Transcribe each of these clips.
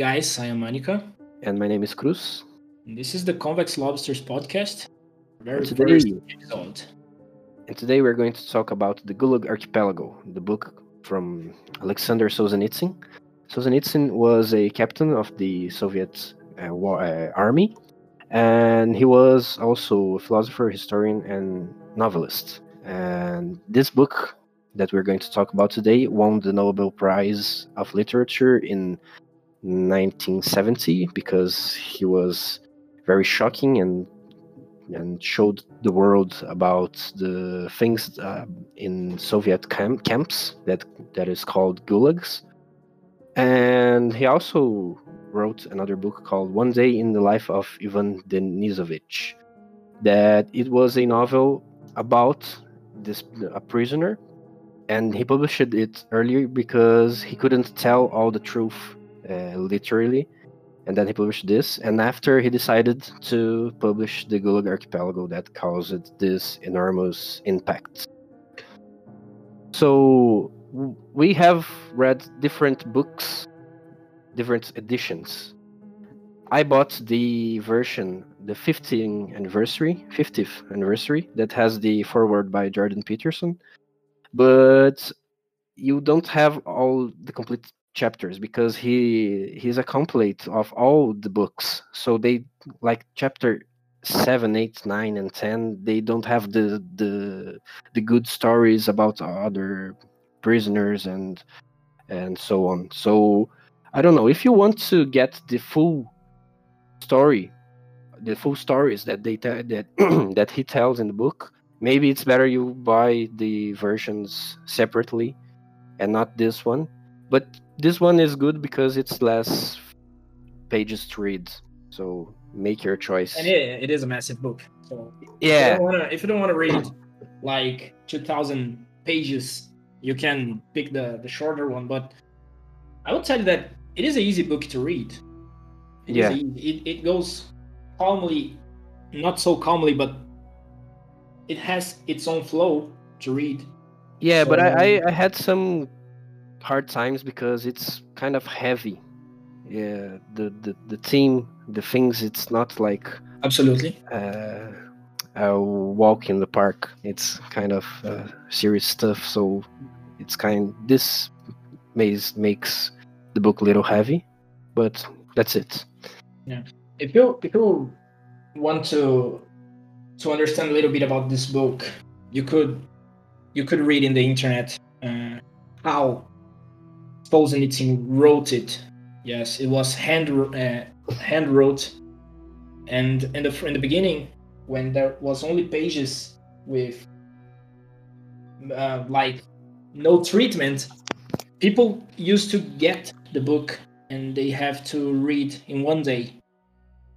Guys, I am Manika. And my name is Cruz. And this is the Convex Lobsters podcast. Very today, first. And today we're going to talk about the Gulag Archipelago, the book from Alexander Solzhenitsyn. Solzhenitsyn was a captain of the Soviet uh, war, uh, army, and he was also a philosopher, historian, and novelist. And this book that we're going to talk about today won the Nobel Prize of Literature in 1970 because he was very shocking and and showed the world about the things uh, in Soviet camp- camps that that is called gulags. And he also wrote another book called One Day in the Life of Ivan Denisovich. That it was a novel about this a prisoner, and he published it earlier because he couldn't tell all the truth uh, literally. And then he published this. And after he decided to publish the gulag archipelago that caused this enormous impact. So we have read different books different editions. I bought the version the 50th anniversary 50th anniversary that has the foreword by jordan peterson. But you don't have all the complete chapters because he he's a complete of all the books. So they like chapter 7 8 9 and 10 they don't have the the the good stories about other prisoners and and so on. So i don't know if you want to get the full story the full stories that they tell that that he tells in the book maybe it's better you buy the versions separately and not this one but this one is good because it's less pages to read. So make your choice. And it, it is a massive book. So yeah, if you don't want to read like 2,000 pages, you can pick the the shorter one. But I would tell you that it is an easy book to read. It yeah, it, it goes calmly, not so calmly, but it has its own flow to read. Yeah, so, but I, I, I had some hard times because it's kind of heavy. Yeah, the the, the theme, the things, it's not like absolutely uh, a walk in the park. It's kind of uh, serious stuff. So it's kind this makes makes the book a little heavy, but that's it. Yeah, if you if you want to to understand a little bit about this book, you could you could read in the internet uh, how Solzhenitsyn wrote it. Yes, it was hand uh, hand wrote, and in the in the beginning, when there was only pages with uh, like no treatment, people used to get the book and they have to read in one day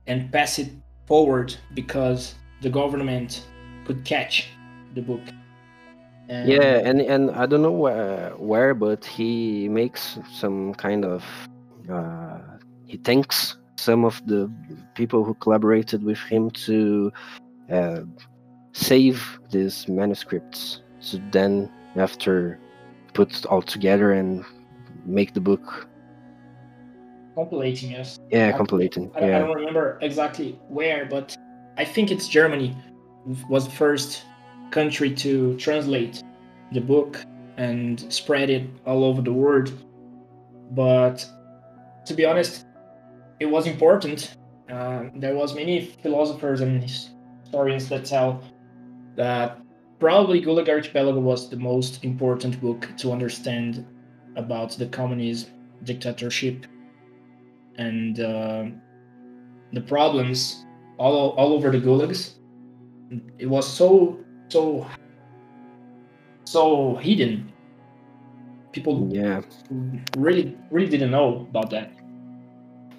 and pass it forward because the government could catch the book and yeah, and and I don't know where, where but he makes some kind of uh, he thanks some of the people who collaborated with him to uh, save these manuscripts to then after put all together and make the book compilating yes yeah compilating I, yeah. I don't remember exactly where but i think it's germany was the first country to translate the book and spread it all over the world. But to be honest, it was important. Uh, there was many philosophers and historians that tell that probably Gulag Archipelago was the most important book to understand about the communist dictatorship, and uh, the problems all, all over the gulags. It was so so so hidden. People yeah really really didn't know about that.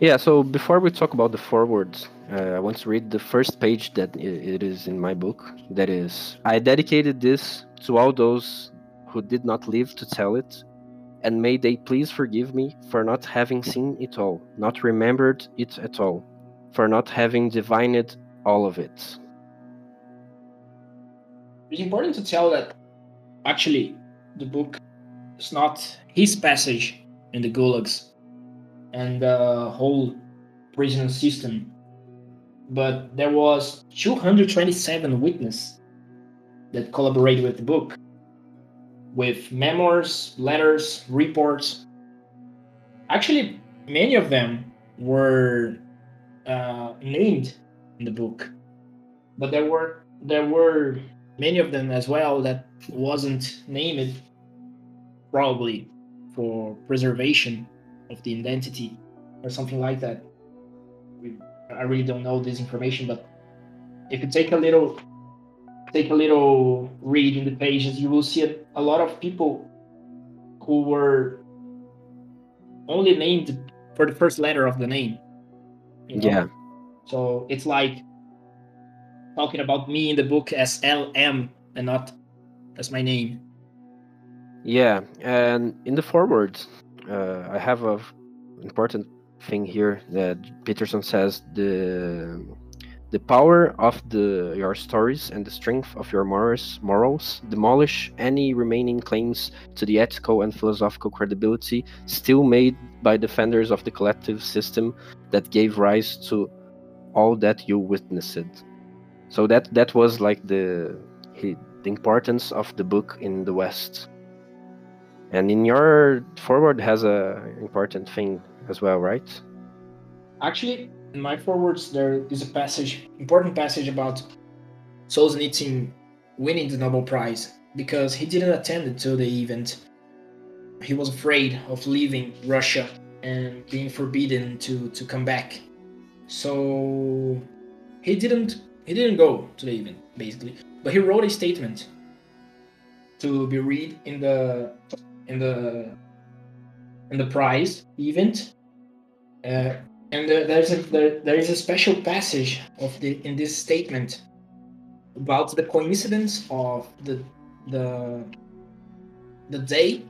Yeah, so before we talk about the forwards, uh, I want to read the first page that it is in my book. That is, I dedicated this to all those who did not live to tell it, and may they please forgive me for not having seen it all, not remembered it at all, for not having divined all of it. It's important to tell that actually the book is not his passage in the gulags and the whole prison system. But there was 227 witnesses that collaborated with the book, with memoirs, letters, reports. Actually, many of them were uh, named in the book, but there were there were many of them as well that wasn't named, probably for preservation of the identity or something like that. We, I really don't know this information, but if you take a little take a little read in the pages, you will see a, a lot of people who were only named for the first letter of the name. you know? Yeah. So it's like talking about me in the book as LM and not as my name. Yeah, and in the forward, uh, I have a important thing here that Peterson says the the power of the your stories and the strength of your morals morals demolish any remaining claims to the ethical and philosophical credibility still made by defenders of the collective system that gave rise to all that you witnessed. So that that was like the he, the importance of the book in the West. And in your forward has a important thing as well, right? Actually, in my forwards, there is a passage, important passage about Solzhenitsyn winning the Nobel Prize because he didn't attend to the event. He was afraid of leaving Russia and being forbidden to, to come back. So he didn't he didn't go to the event basically, but he wrote a statement to be read in the in the in the prize event. Uh, and uh, there's a there, there is a special passage of the in this statement about the coincidence of the the the day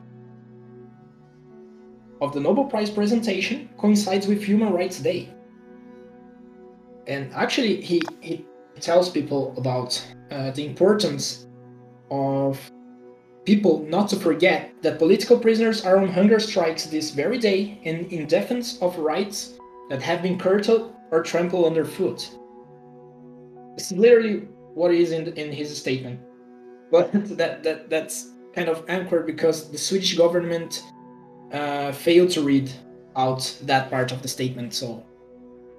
of the Nobel Prize presentation coincides with Human Rights Day. And actually, he, he tells people about uh, the importance of people not to forget that political prisoners are on hunger strikes this very day and in defense of rights that have been curtailed or trampled underfoot. It's literally what is in, in his statement. But that, that that's kind of anchored because the Swedish government uh, failed to read out that part of the statement. So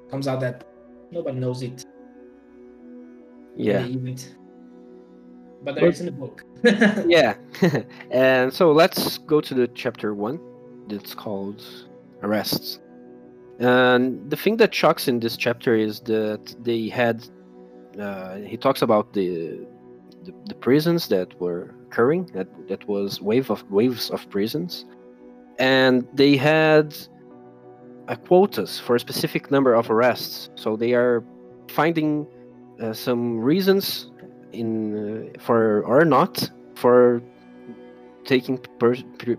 comes out that nobody knows it. Yeah. But But- there is in the book. yeah. and so let's go to the chapter one. That's called arrests. And the thing that shocks in this chapter is that they had. Uh, he talks about the, the the prisons that were occurring. That that was wave of waves of prisons, and they had a quotas for a specific number of arrests. So they are finding uh, some reasons in uh, for or not for taking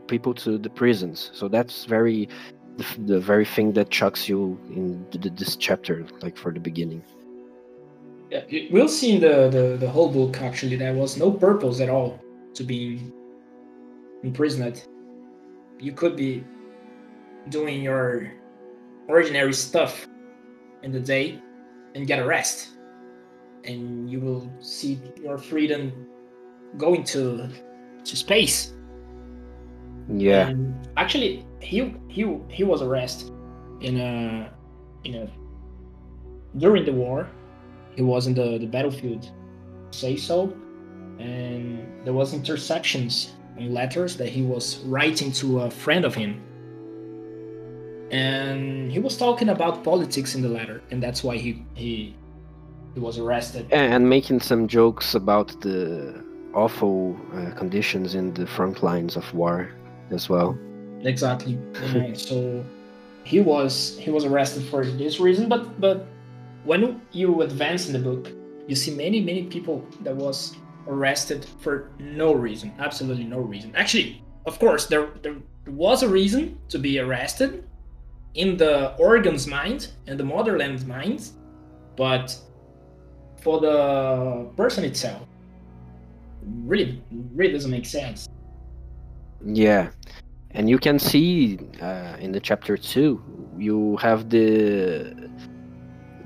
people to the prisons. So that's very the, the very thing that shocks you in th- th- this chapter, like for the beginning. Yeah, we'll see in the, the, the whole book actually there was no purpose at all to being imprisoned. You could be doing your ordinary stuff in the day and get arrested. And you will see your freedom going to to space. Yeah, And actually, he he he was arrested in a in a during the war. He was in the the battlefield, say so, and there was interceptions in letters that he was writing to a friend of him. And he was talking about politics in the letter, and that's why he he he was arrested. and making some jokes about the awful uh, conditions in the front lines of war as well. Exactly. Uh, so he was he was arrested for this reason, but but when you advance in the book, you see many many people that was arrested for no reason, absolutely no reason. Actually, of course, there there was a reason to be arrested in the organ's mind and the motherland's mind, but for the person itself, really really doesn't make sense. Yeah, and you can see uh, in the chapter two, you have the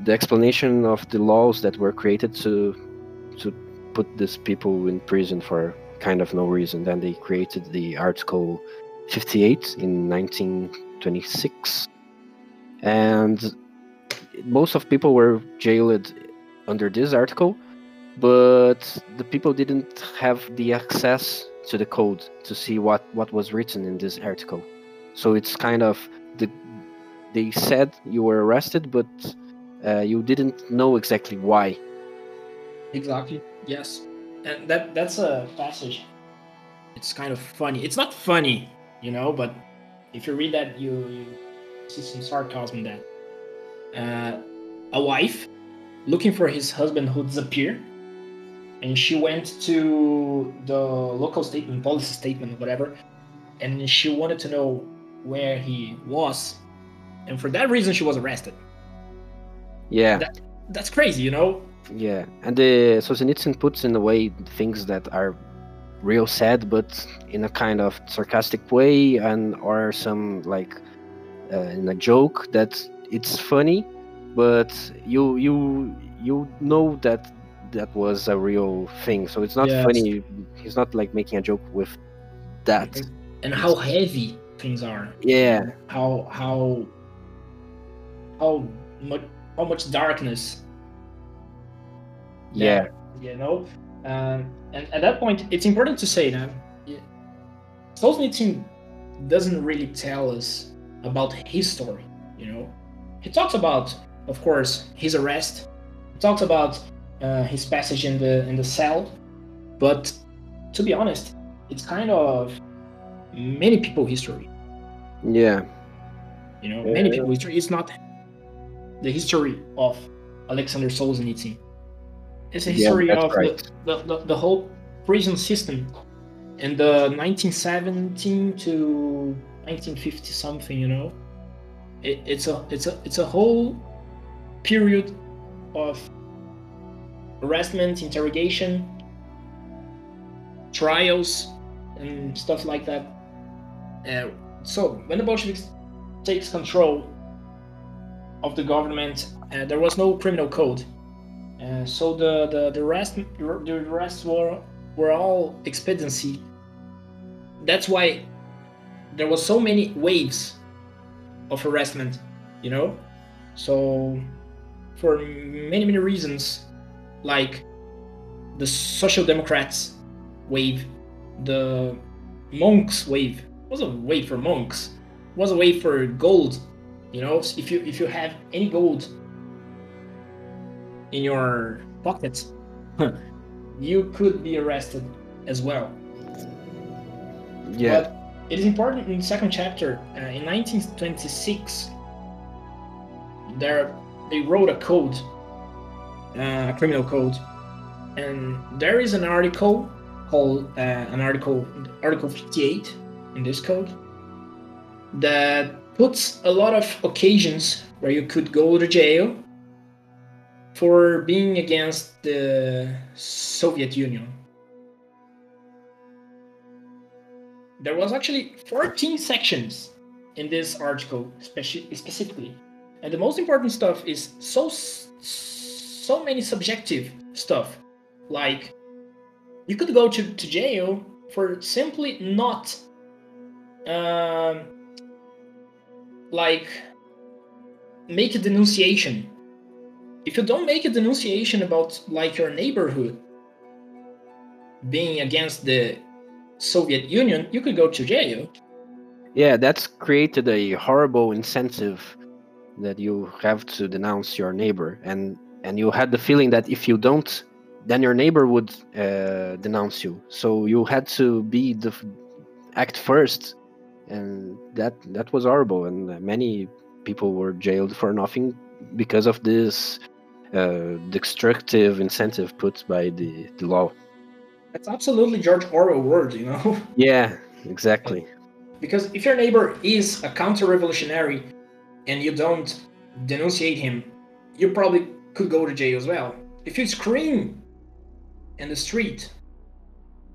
the explanation of the laws that were created to to put these people in prison for kind of no reason. Then they created the Article 58 in 1926, and most of people were jailed under this article, but the people didn't have the access to the code to see what what was written in this article. So it's kind of the they said you were arrested, but uh, you didn't know exactly why. Exactly. Yes, and that that's a passage. It's kind of funny. It's not funny, you know, but if you read that, you, you see some sarcasm that. Uh, a wife looking for his husband who disappeared, and she went to the local statement, policy statement, whatever, and she wanted to know where he was, and for that reason, she was arrested. Yeah. That, that's crazy, you know. Yeah, and the Solzhenitsyn puts in a way things that are real sad, but in a kind of sarcastic way, and or some like uh, in a joke that it's funny, but you you you know that that was a real thing. So it's not Yes. funny. He's not like making a joke with that. And how heavy things are. Yeah, how how how much how much darkness yeah, you know um, and at that point it's important to say that yeah, Solzhenitsyn doesn't really tell us about his story you know he talks about of course his arrest. He talks about uh, his passage in the in the cell. But to be honest it's kind of many people history. Yeah, you know Yeah, many yeah. people history. It's not the history of alexander solzhenitsyn. It's a history that's of right. the, the, the, the whole prison system in the 1917 to 1950 something you know. It, it's a it's a it's a whole period of harassment interrogation trials and stuff like that. Uh, so when the bolsheviks takes control of the government uh, there was no criminal code. Uh, so the, the the rest the rest were were all expediency. That's why there was so many waves of harassment you know? So for many many reasons like the social democrats wave the monks wave was a wave for monks was a wave for gold you know if you if you have any gold in your pockets you could be arrested as well yeah, but it is important in the second chapter. Uh, in 1926, there they wrote a code, uh, a criminal code, and there is an article called uh, an article, Article 58 in this code, that puts a lot of occasions where you could go to jail for being against the Soviet Union. there was actually 14 sections in this article speci- specifically and the most important stuff is so so many subjective stuff like you could go to, to jail for simply not um, like make a denunciation if you don't make a denunciation about like your neighborhood being against the Soviet Union, you could go to jail. yeah. That's created a horrible incentive that you have to denounce your neighbor, and and you had the feeling that if you don't, then your neighbor would uh, denounce you. So you had to be the act first, and that that was horrible. And many people were jailed for nothing because of this uh, destructive incentive put by the, the law. That's absolutely George Orwell word, you know? Yeah, exactly. because if your neighbor is a counter-revolutionary and you don't denunciate him, you probably could go to jail as well. If you scream in the street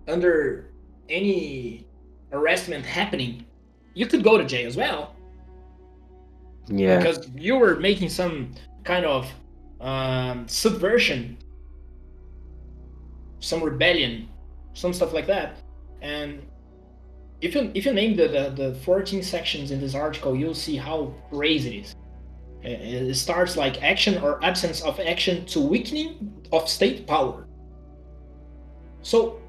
under any harassment happening, you could go to jail as well Yeah. because you were making some kind of um, subversion, some rebellion, some stuff like that. And if you if you name the, the, the 14 sections in this article, you'll see how crazy it is. It it starts like action or absence of action to weakening of state power. So,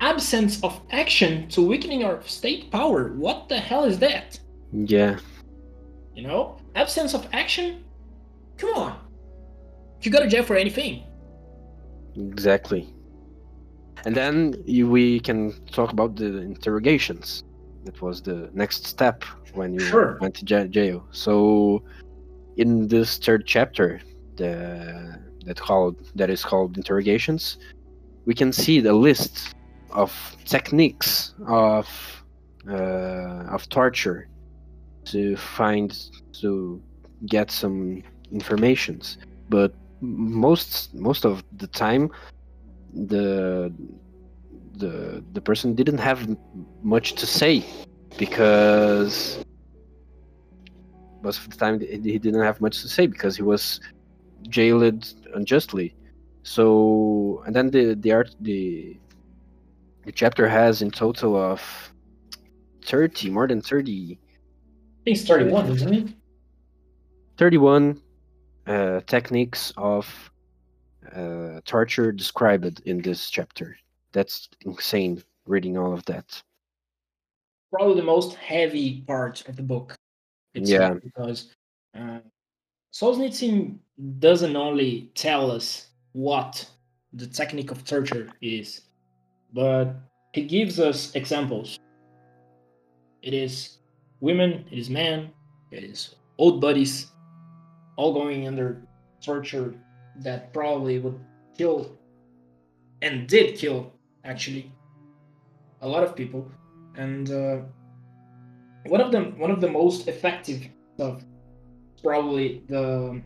absence of action to weakening of state power. What the hell is that? Yeah. You know, absence of action. Come on, you go to jail for anything. Exactly. And then you, we can talk about the interrogations. That was the next step when you Sure. went to jail. So, in this third chapter, the that called that is called interrogations, we can see the list of techniques of uh, of torture to find to get some informations. But most most of the time, the the the person didn't have much to say because most of the time he he didn't have much to say because he was jailed unjustly so and then the the art the the chapter has in total of 30 more than 30 I think it's 31, isn't it? 31 uh, techniques of uh, torture described in this chapter. That's insane reading all of that. Probably the most heavy part of the book. Yeah. Because uh, Solzhenitsyn doesn't only tell us what the technique of torture is, but he gives us examples. It is women, it is men, it is old buddies, all going under torture that probably would kill and did kill actually a lot of people. And uh, one of them one of the most effective stuff probably the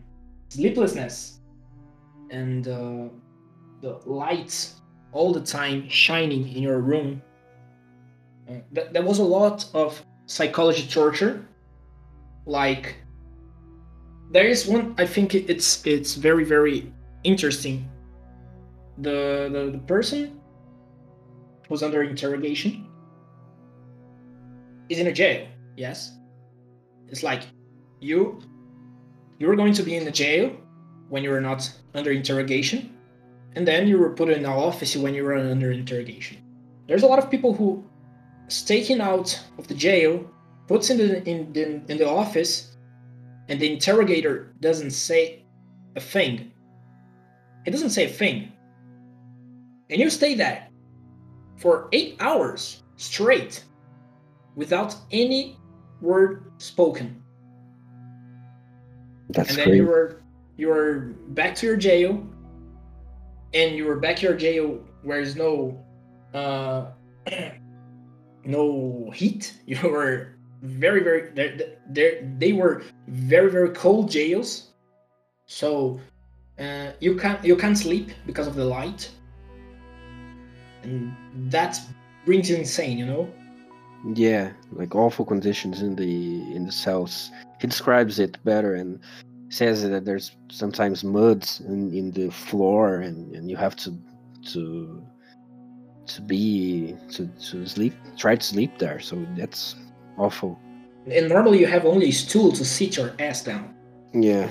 sleeplessness and uh, the lights all the time shining in your room uh, th- there was a lot of psychology torture like there is one i think it's it's very very interesting. The the, the person who's under interrogation. Is in a jail yes. It's like you you were going to be in the jail when you were not under interrogation and then you were put in an office when you were under interrogation. There's a lot of people who taken out of the jail puts in the in the, in the office and the interrogator doesn't say a thing. He doesn't say a thing. And you stay there for eight hours straight without any word spoken. That's and then great. you were you were back to your jail and you were back to your jail where there's no uh no heat. You were very very they they were very very cold jails so uh, you can't you can't sleep because of the light and that brings you insane you know Yeah, like awful conditions in the in the cells. He describes it better and says that there's sometimes mud in, in the floor and, and you have to to to be to, to sleep try to sleep there. So that's awful. and normally you have only a stool to sit your ass down Yeah.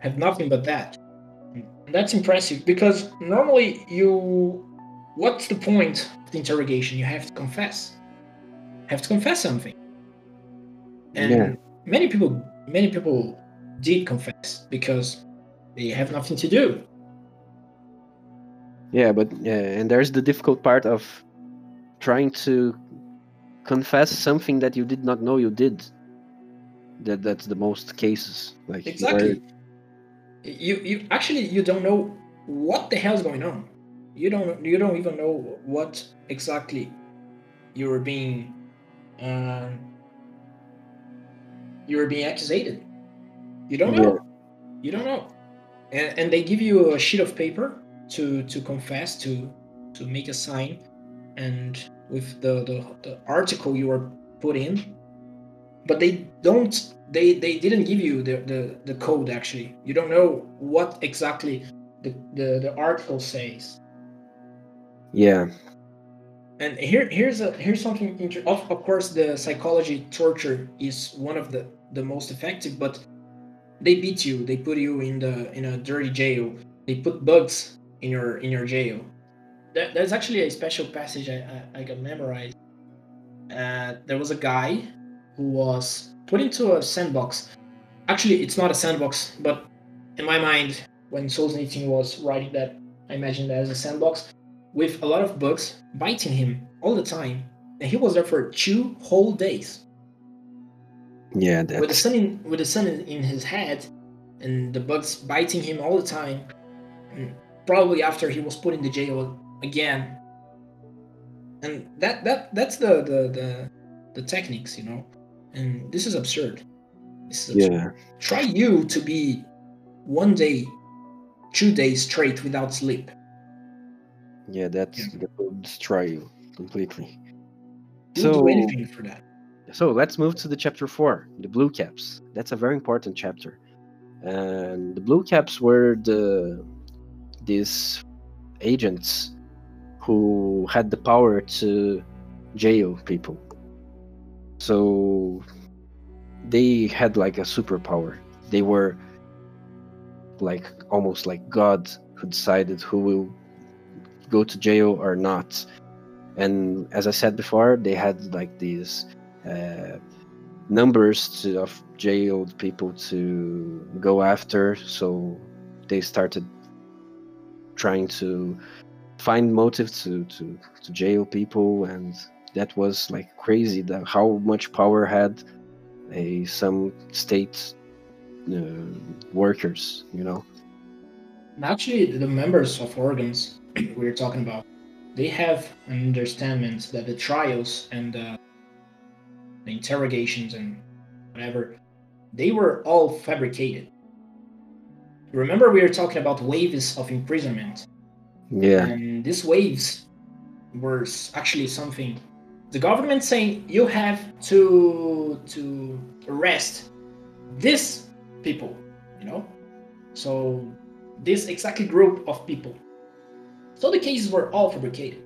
have nothing but that. That's impressive because normally you what's the point of the interrogation? You have to confess. Have to confess something. And Yeah. many people many people did confess because they have nothing to do. Yeah, but yeah, and there's the difficult part of trying to confess something that you did not know you did. That that's the most cases. Like Exactly. You you actually you don't know what the hell's going on. You don't you don't even know what exactly you're being um, you're being accusated. You don't know. You don't know. And, and they give you a sheet of paper to to confess to to make a sign and with the, the, the article you were put in but they don't they they didn't give you the, the the code actually. You don't know what exactly the the, the article says. Yeah. and here here's a here's something inter- of, of course the psychology torture is one of the the most effective but they beat you. They put you in the in a dirty jail. They put bugs in your in your jail that, there's actually a special passage i i, I got memorized uh, there was a guy who was put into a sandbox. Actually it's not a sandbox but in my mind when Solzhenitsyn was writing that i imagined that as a sandbox with a lot of bugs biting him all the time. And he was there for two whole days. Yeah, with the sun in with the sun in, in his head and the bugs biting him all the time. And probably after he was put in the jail again and that that that's the the the, the techniques you know and this is absurd this is absurd. yeah. try you to be one day two days straight without sleep Yeah, that's Yeah. that will destroy you completely. You'll So do anything for that so let's move to the chapter four, the blue caps. That's a very important chapter. And the blue caps were the these agents who had the power to jail people. So they had like a superpower. They were like almost like God who decided who will go to jail or not. And as I said before, they had like these uh, numbers to, of jailed people to go after. So they started trying to find motive to, to, to jail people, and that was like crazy. That how much power had a some state uh, workers, you know. Actually, the members of organs we're talking about, they have an understanding that the trials and the, the interrogations and whatever, they were all fabricated. Remember, we were talking about waves of imprisonment, Yeah, and these waves were actually something. The government saying you have to to arrest this people, you know, so this exactly group of people. So the cases were all fabricated.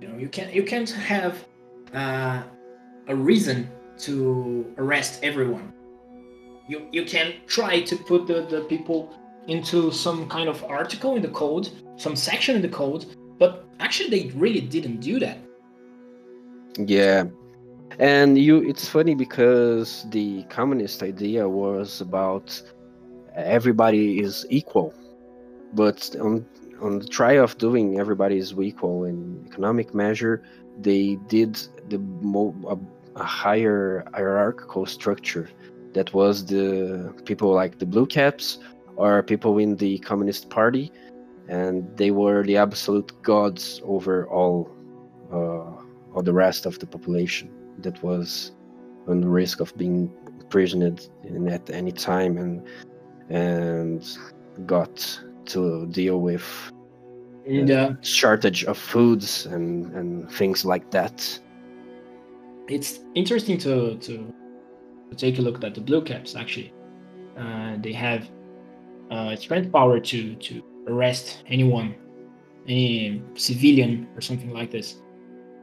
You know, you can't you can't have uh, a reason to arrest everyone. You you can try to put the, the people into some kind of article in the code, some section in the code, but actually they really didn't do that. yeah. And you, it's funny because the communist idea was about everybody is equal, but on on the try of doing everybody is equal in economic measure, they did the mo- a, a higher hierarchical structure that was the people like the blue caps or people in the communist party and they were the absolute gods over all uh, all the rest of the population that was on the risk of being imprisoned in at any time and and got to deal with uh, shortage of foods and and things like that it's interesting to, to to take a look at the blue caps actually. Uh, they have uh, strength power to to arrest anyone, any civilian or something like this.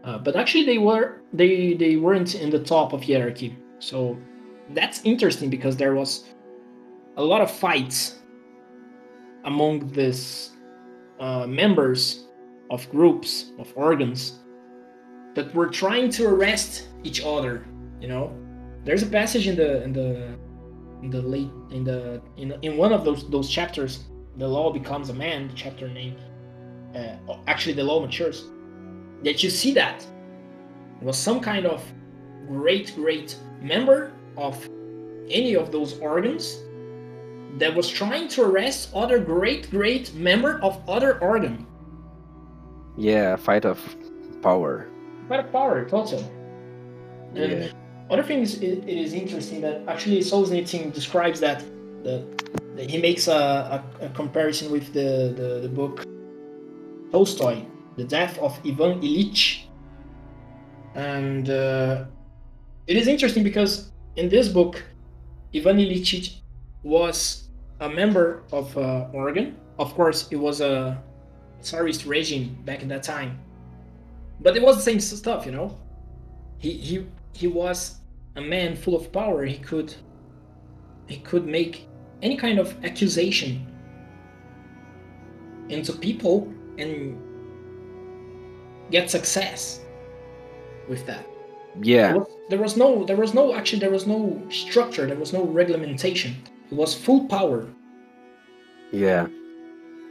Uh, but actually, they were they they weren't in the top of hierarchy. So that's interesting because there was a lot of fights among these uh, members of groups of organs that were trying to arrest each other. You know, there's a passage in the in the in the late in the in in one of those those chapters. The law becomes a man. The chapter name. Uh, actually, the law matures. That you see that it was some kind of great great member of any of those organs that was trying to arrest other great great member of other organ. yeah fight of power Quite a power, total. And Yeah. other things, it, it is interesting that actually Solzhenitsyn describes that the, he makes a, a, a comparison with the, the, the book Tolstoy, The Death of Ivan Ilyich. And uh, it is interesting because in this book, Ivan Ilyich was a member of uh, organ. Of course, it was a Tsarist regime back in that time, but it was the same stuff, you know. He he he was a man full of power. He could he could make any kind of accusation into people and get success with that. Yeah. There was, no there was no actually there was no structure, there was no regulation. It was full power. Yeah.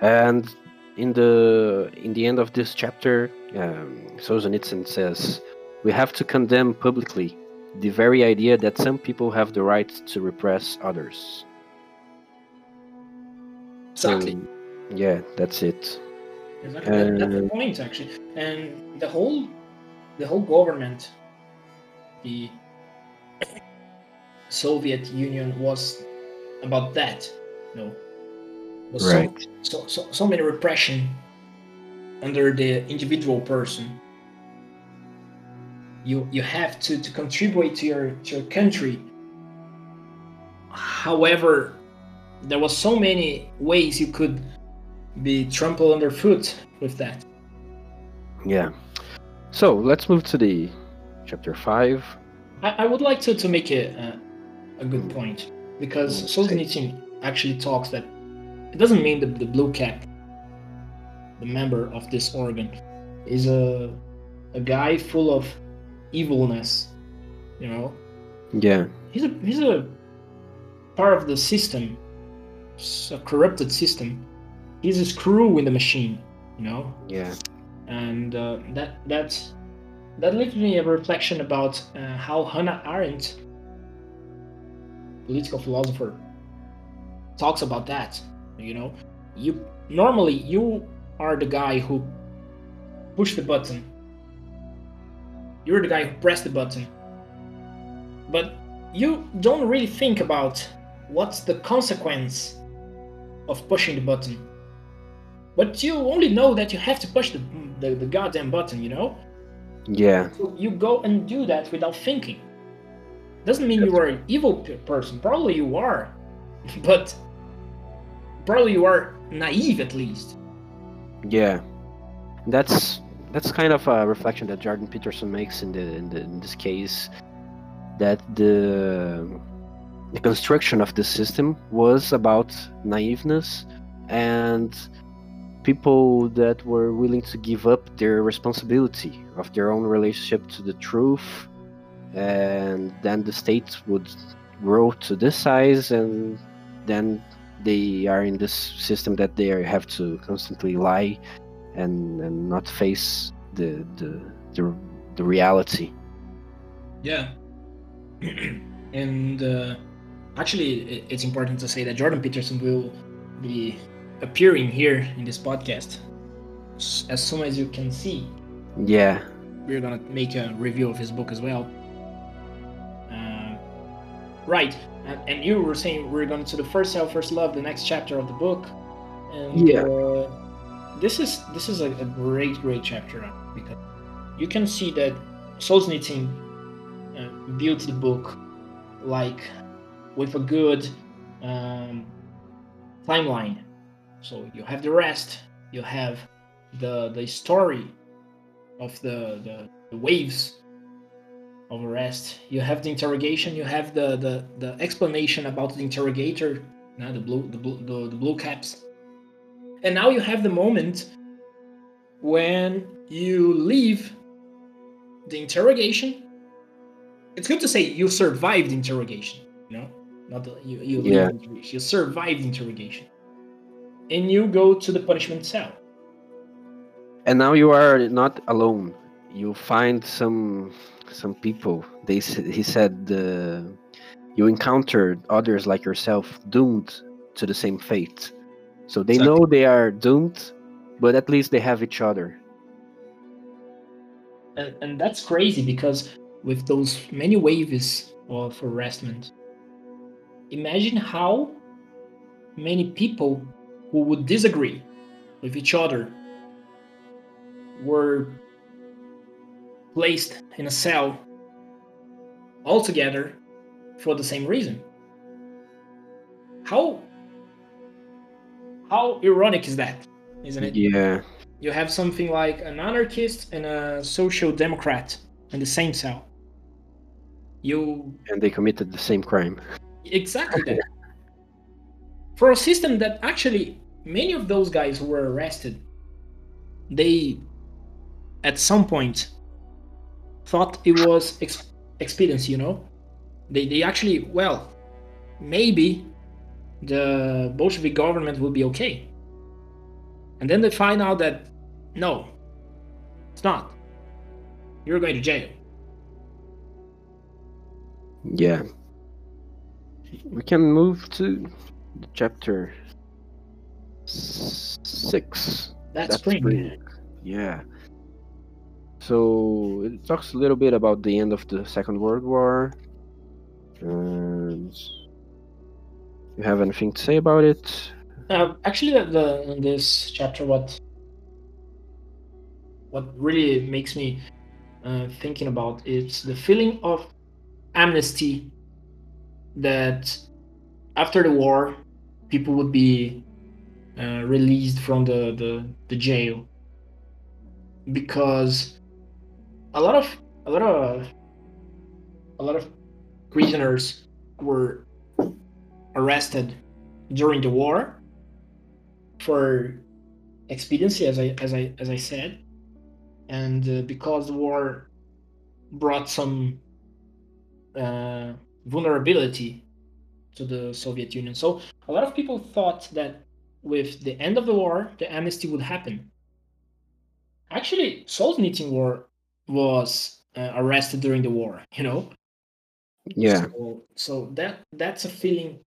And in the in the end of this chapter, um, Solzhenitsyn says, "We have to condemn publicly the very idea that some people have the right to repress others." Exactly. So, yeah, that's it. Exactly. That- that's the point actually. And the whole the whole government, the Soviet Union was about that. You know, was so- Right. so, so, so many repression under the individual person. You you have to, to contribute to your to your country. However, there was so many ways you could be trampled underfoot with that. Yeah. So let's move to the chapter five. I, I would like to, to make a, a, a good point because Mm, Solzhenitsyn actually talks that it doesn't mean that the blue cap, the member of this organ, is a a guy full of evilness. You know, Yeah. he's a he's a part of the system, a corrupted system. He's a screw in the machine. You know, Yeah. and uh, that that's that leaves me a reflection about uh, how Hannah Arendt, political philosopher, talks about that. You know, you normally you are the guy who push the button. You're the guy who press the button, but you don't really think about what's the consequence of pushing the button. But you only know that you have to push the, the, the goddamn button, you know? Yeah. So you go and do that without thinking. Doesn't mean you are an evil person. Probably you are. But probably you are naive at least. Yeah, that's that's kind of a reflection that Jordan Peterson makes in the in, the, in this case, that the the construction of the system was about naiveness and people that were willing to give up their responsibility of their own relationship to the truth and then the state would grow to this size and then they are in this system that they are- have to constantly lie and, and not face the, the the the reality. Yeah. and uh, actually, it's important to say that Jordan Peterson will be appearing here in this podcast as soon as you can see. Yeah, we're gonna make a review of his book as well. Uh, right, and, and you were saying we're going to the first cell, first love, the next chapter of the book, and Yeah. uh, this is this is a, a great, great chapter because you can see that Solzhenitsyn uh, built the book like with a good um, timeline. So you have the rest, you have the the story of the, the, the waves of arrest. You have the interrogation. You have the, the, the explanation about the interrogator, now the blue the blue the, the blue caps, and now you have the moment when you leave the interrogation. It's good to say you survived interrogation. Not the, you you Yeah. interrogation. You survived interrogation, and you go to the punishment cell. and now you are not alone. You find some some people. They he said uh, you encountered others like yourself doomed to the same fate. So they Exactly. know they are doomed, but at least they have each other. and, and that's crazy because with those many waves of arrestment imagine how many people who would disagree with each other were placed in a cell all together for the same reason. How how ironic is that, isn't it? Yeah. You have something like an anarchist and a social democrat in the same cell. You And they committed the same crime. Exactly that. For a system that actually many of those guys who were arrested, they at some point thought it was ex- you know? They they actually well, maybe the Bolshevik government will be okay. And then they find out that no, it's not. You're going to jail. Yeah. We can move to chapter six. That's, spring. Yeah. So it talks a little bit about the end of the Second World War. And you have anything to say about it? Uh, actually, the, the in this chapter, what what really makes me uh, thinking about is the feeling of amnesty that after the war, people would be uh, released from the, the the jail. Because a lot of a lot of a lot of prisoners were arrested during the war for expediency, as I as I as I said, and uh, because the war brought some uh, vulnerability to the Soviet Union. So a lot of people thought that with the end of the war, the amnesty would happen. Actually, Solzhenitsyn war was uh, arrested during the war. You know, Yeah. so, so that that's a feeling.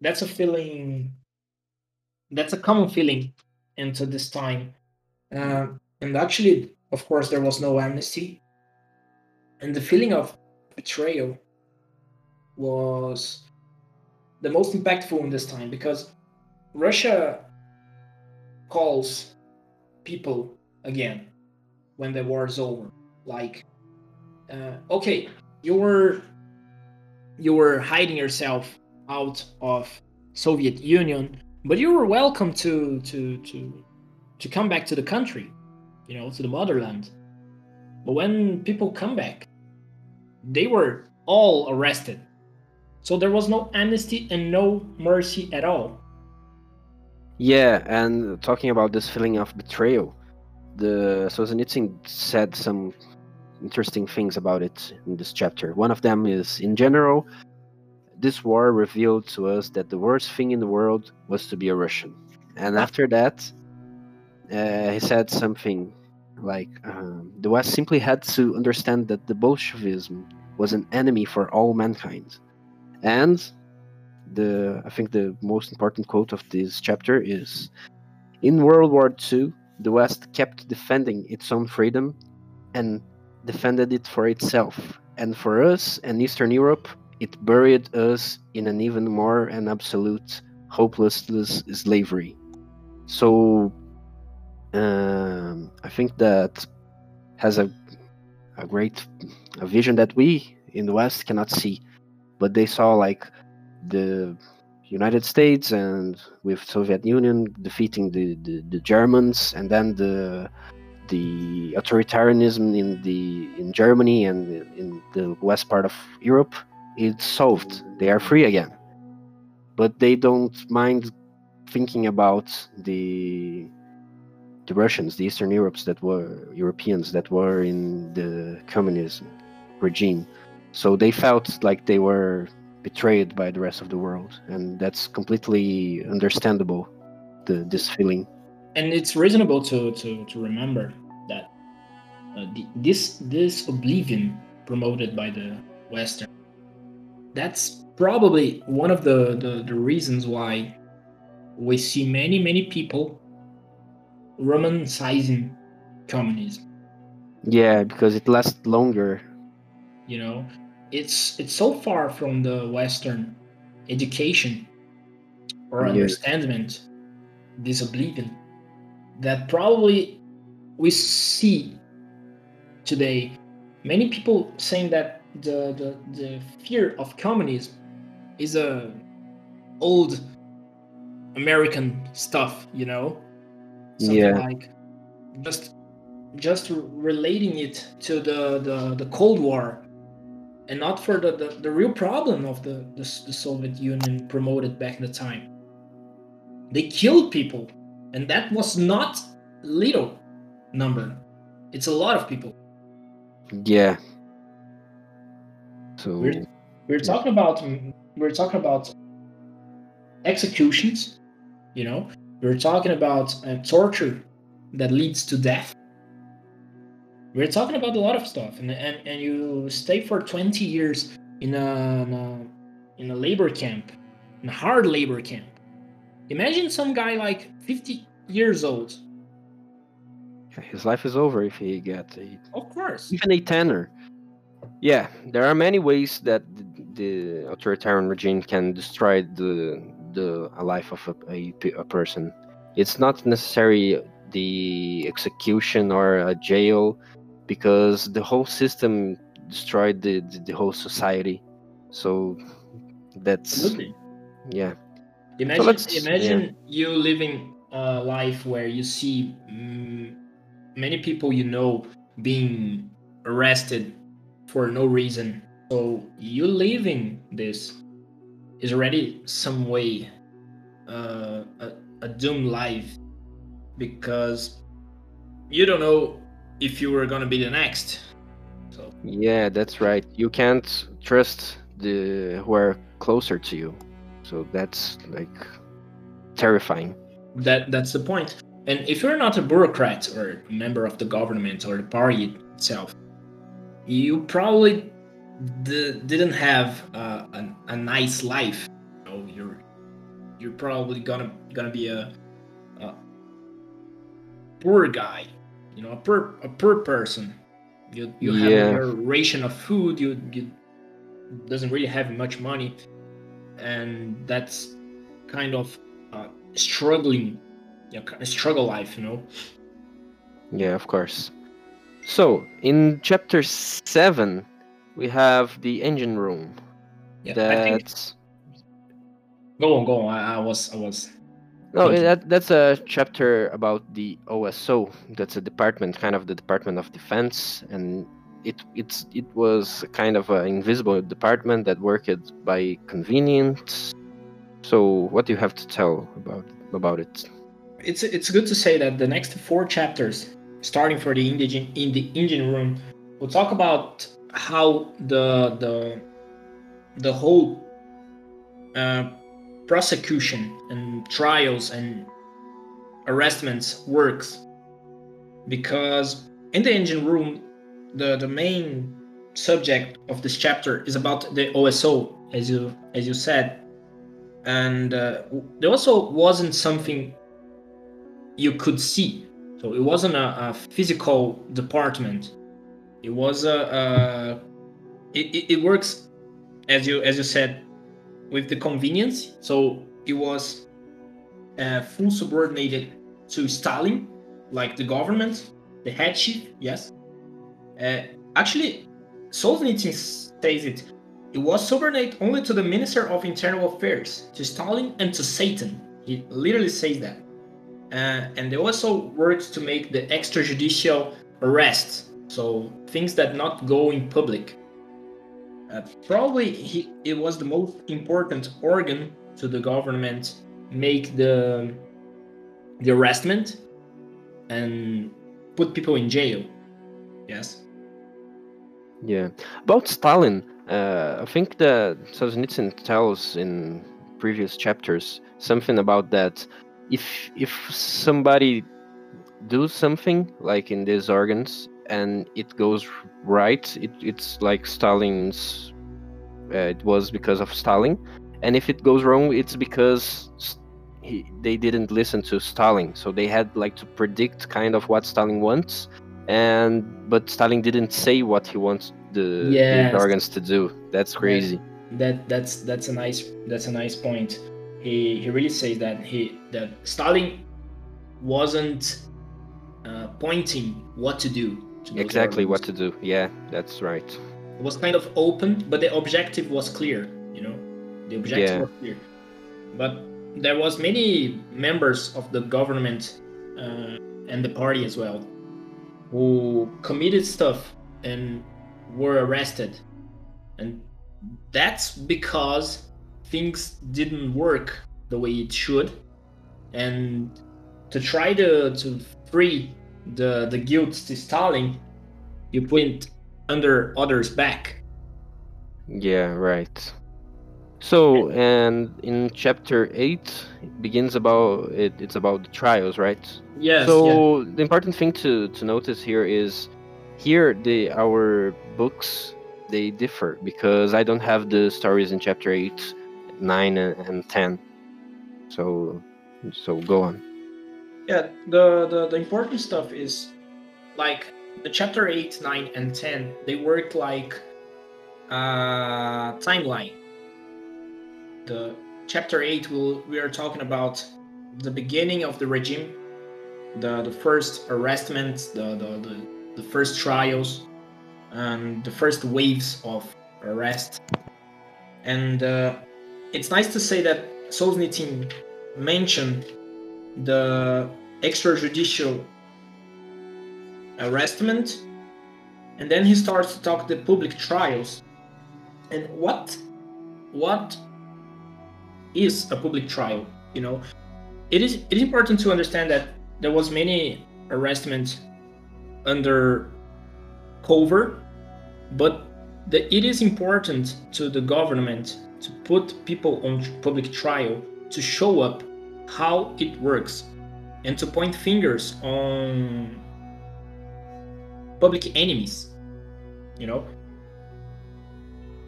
That's a feeling. That's a common feeling into this time, uh, and actually, of course, there was no amnesty, and the feeling of betrayal was the most impactful in this time because Russia calls people again when the war is over, like, uh, okay, you were you were hiding yourself out of Soviet Union, but you were welcome to to to to come back to the country, you know, to the motherland. But when people come back, they were all arrested. So there was no amnesty and no mercy at all. Yeah, and talking about this feeling of betrayal, the Solzhenitsyn said some interesting things about it in this chapter. One of them is, in general, this war revealed to us that the worst thing in the world was to be a Russian. And after that, uh, he said something like, um, the West simply had to understand that the Bolshevism was an enemy for all mankind. And the I think the most important quote of this chapter is in World War II, the West kept defending its own freedom and defended it for itself. And for us and Eastern Europe, it buried us in an even more and absolute hopelessness slavery. So um, I think that has a a great a vision that we in the West cannot see, but they saw like the United States and with Soviet Union defeating the, the, the Germans and then the the authoritarianism in the in Germany and in the west part of Europe it's solved. They are free again. But they don't mind thinking about the the Russians the Eastern Europes that were Europeans that were in the communism regime so they felt like they were betrayed by the rest of the world and that's completely understandable the, this feeling. And it's reasonable to to, to remember that uh, the, this this oblivion promoted by the western that's probably one of the, the the reasons why we see many many people romanticizing communism. Yeah because it lasts longer. You know it's it's so far from the western education or Yeah. understanding this oblivion that probably we see today many people saying that the the, the fear of communism is a old American stuff, you know? Something Yeah. like just just relating it to the, the, the Cold War and not for the, the, the real problem of the, the, the Soviet Union promoted back in the time. They killed people, and that was not little number. It's a lot of people. Yeah. So We're, we're talking about we're talking about executions, you know. We're talking about uh, torture that leads to death. We're talking about a lot of stuff, and and, and you stay for twenty years in a, in a in a labor camp, in a hard labor camp. Imagine some guy like fifty years old. his life is over if he gets a, Of course, even a tenor. Yeah, there are many ways that the, the authoritarian regime can destroy the the a life of a, a, a person. It's not necessarily the execution or a jail, because the whole system destroyed the, the, the whole society. So that's absolutely. yeah. Imagine, let's- imagine you living a life where you see mm, many people you know being arrested for no reason. So you living this is already some way uh, a, a doomed life because you don't know if you were gonna be the next. So Yeah, that's right. You can't trust the who are closer to you. So that's like terrifying. that that's the point. And if you're not a bureaucrat or a member of the government or the party itself, you probably d- didn't have uh, a, a nice life. You know, you're you're probably gonna gonna be a, a poor guy, you know, a poor a poor person. You you Yeah. have your ration of food. You you doesn't really have much money, and that's kind of uh, struggling, yeah, kind of struggle life, you know. Yeah, of course. So in chapter seven, we have the engine room. Yeah, I think. That's Go on, go on. I, I was, I was. No, that that's a chapter about the OSO. That's a department, kind of the Department of Defense, and it it's it was kind of an invisible department that worked by convenience. So, what do you have to tell about about it? It's it's good to say that the next four chapters, starting for the engine in the engine room, will talk about how the the the whole uh, prosecution and trials and arrestments works because in the engine room the the main subject of this chapter is about the OSO as you as you said. And uh, there also wasn't something you could see. So it wasn't a, a physical department. It was a, a it, it, it works as you as you said with the convenience so it was uh, full subordinated to Stalin like the government the head chief yes uh, actually Solzhenitsyn says it it was subordinate only to the Minister of Internal Affairs, to Stalin and to Satan. He literally says that. Uh, and they also worked to make the extrajudicial arrests, so things that not go in public. Uh, probably he, it was the most important organ to the government make the the arrestment and put people in jail. Yes. Yeah, about Stalin, uh, I think that Solzhenitsyn tells in previous chapters something about that. If if somebody do something like in these organs and it goes right, it, it's like Stalin's. Uh, it was because of Stalin, and if it goes wrong, it's because he, they didn't listen to Stalin. So they had like to predict kind of what Stalin wants, and but Stalin didn't say what he wants the, Yes. the organs to do. That's crazy. that that's that's a nice that's a nice point. He he really says that he that Stalin wasn't uh, pointing what to do. Exactly what to do. Yeah, that's right. it was kind of open, but the objective was clear. You know, the objective Yeah. was clear. But there was many members of the government uh, and the party as well who committed stuff and were arrested, and that's because things didn't work the way it should, and to try to to free the the guilt to Stalin, you put it under others' back. Yeah, right. So, and in chapter 8 it begins about it, it's about the trials, right? Yes. so the important thing to to notice here is here the our books they differ because I don't have the stories in chapter 8, 9 and, and 10. So so go on. Yeah, the, the the important stuff is like the chapter 8, 9 and 10, they work like uh timeline. The chapter 8 will we are talking about the beginning of the regime, the the first arrestments, the the, the, the first trials, and the first waves of arrest. And uh, it's nice to say that Solzhenitsyn mentioned the extrajudicial arrestment and then he starts to talk the public trials. And what what is a public trial you know? It is it is important to understand that there was many arrestments under cover but it is important to the government to put people on public trial to show up how it works. And to point fingers on public enemies you know?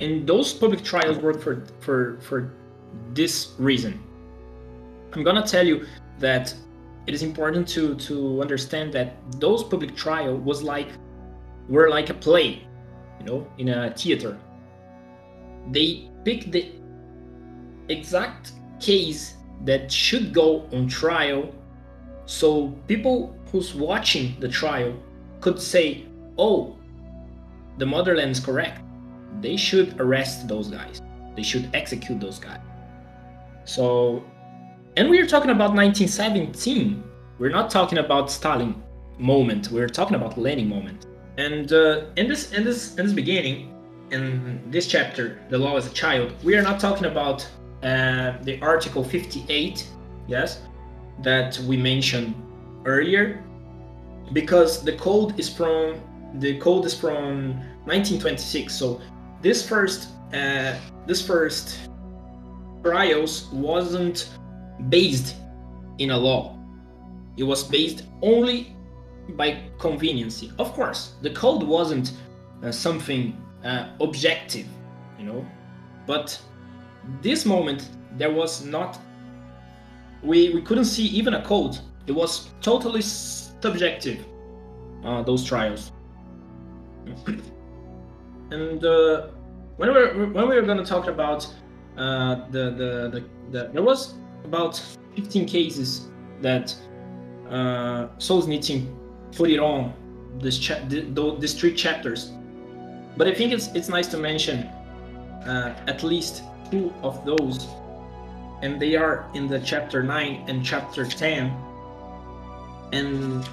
And those public trials work for for for this reason. I'm gonna tell you that it is important to to understand that those public trial was like were like a play you know in a theater. They pick the exact case that should go on trial. So people who's watching the trial could say oh the motherland is correct. They should arrest those guys. They should execute those guys. So and we're talking about 1917 we're not talking about stalin moment. We're talking about lenin moment. And uh, in this in this in this beginning in this chapter the law as a child we are not talking about the article 58 yes that we mentioned earlier because the code is from the code is from 1926 so this first uh, this first trials wasn't based in a law. It was based only by conveniency. Of course the code wasn't uh, something uh, objective you know but this moment there was not we we couldn't see even a code. It was totally subjective uh, those trials. And uh, when we were when we were going to talk about uh, the, the, the the there was about 15 cases that uh, Solzhenitsyn put it on this cha- the, these three chapters. But I think it's it's nice to mention uh, at least two of those and they are in the chapter 9 and chapter 10 and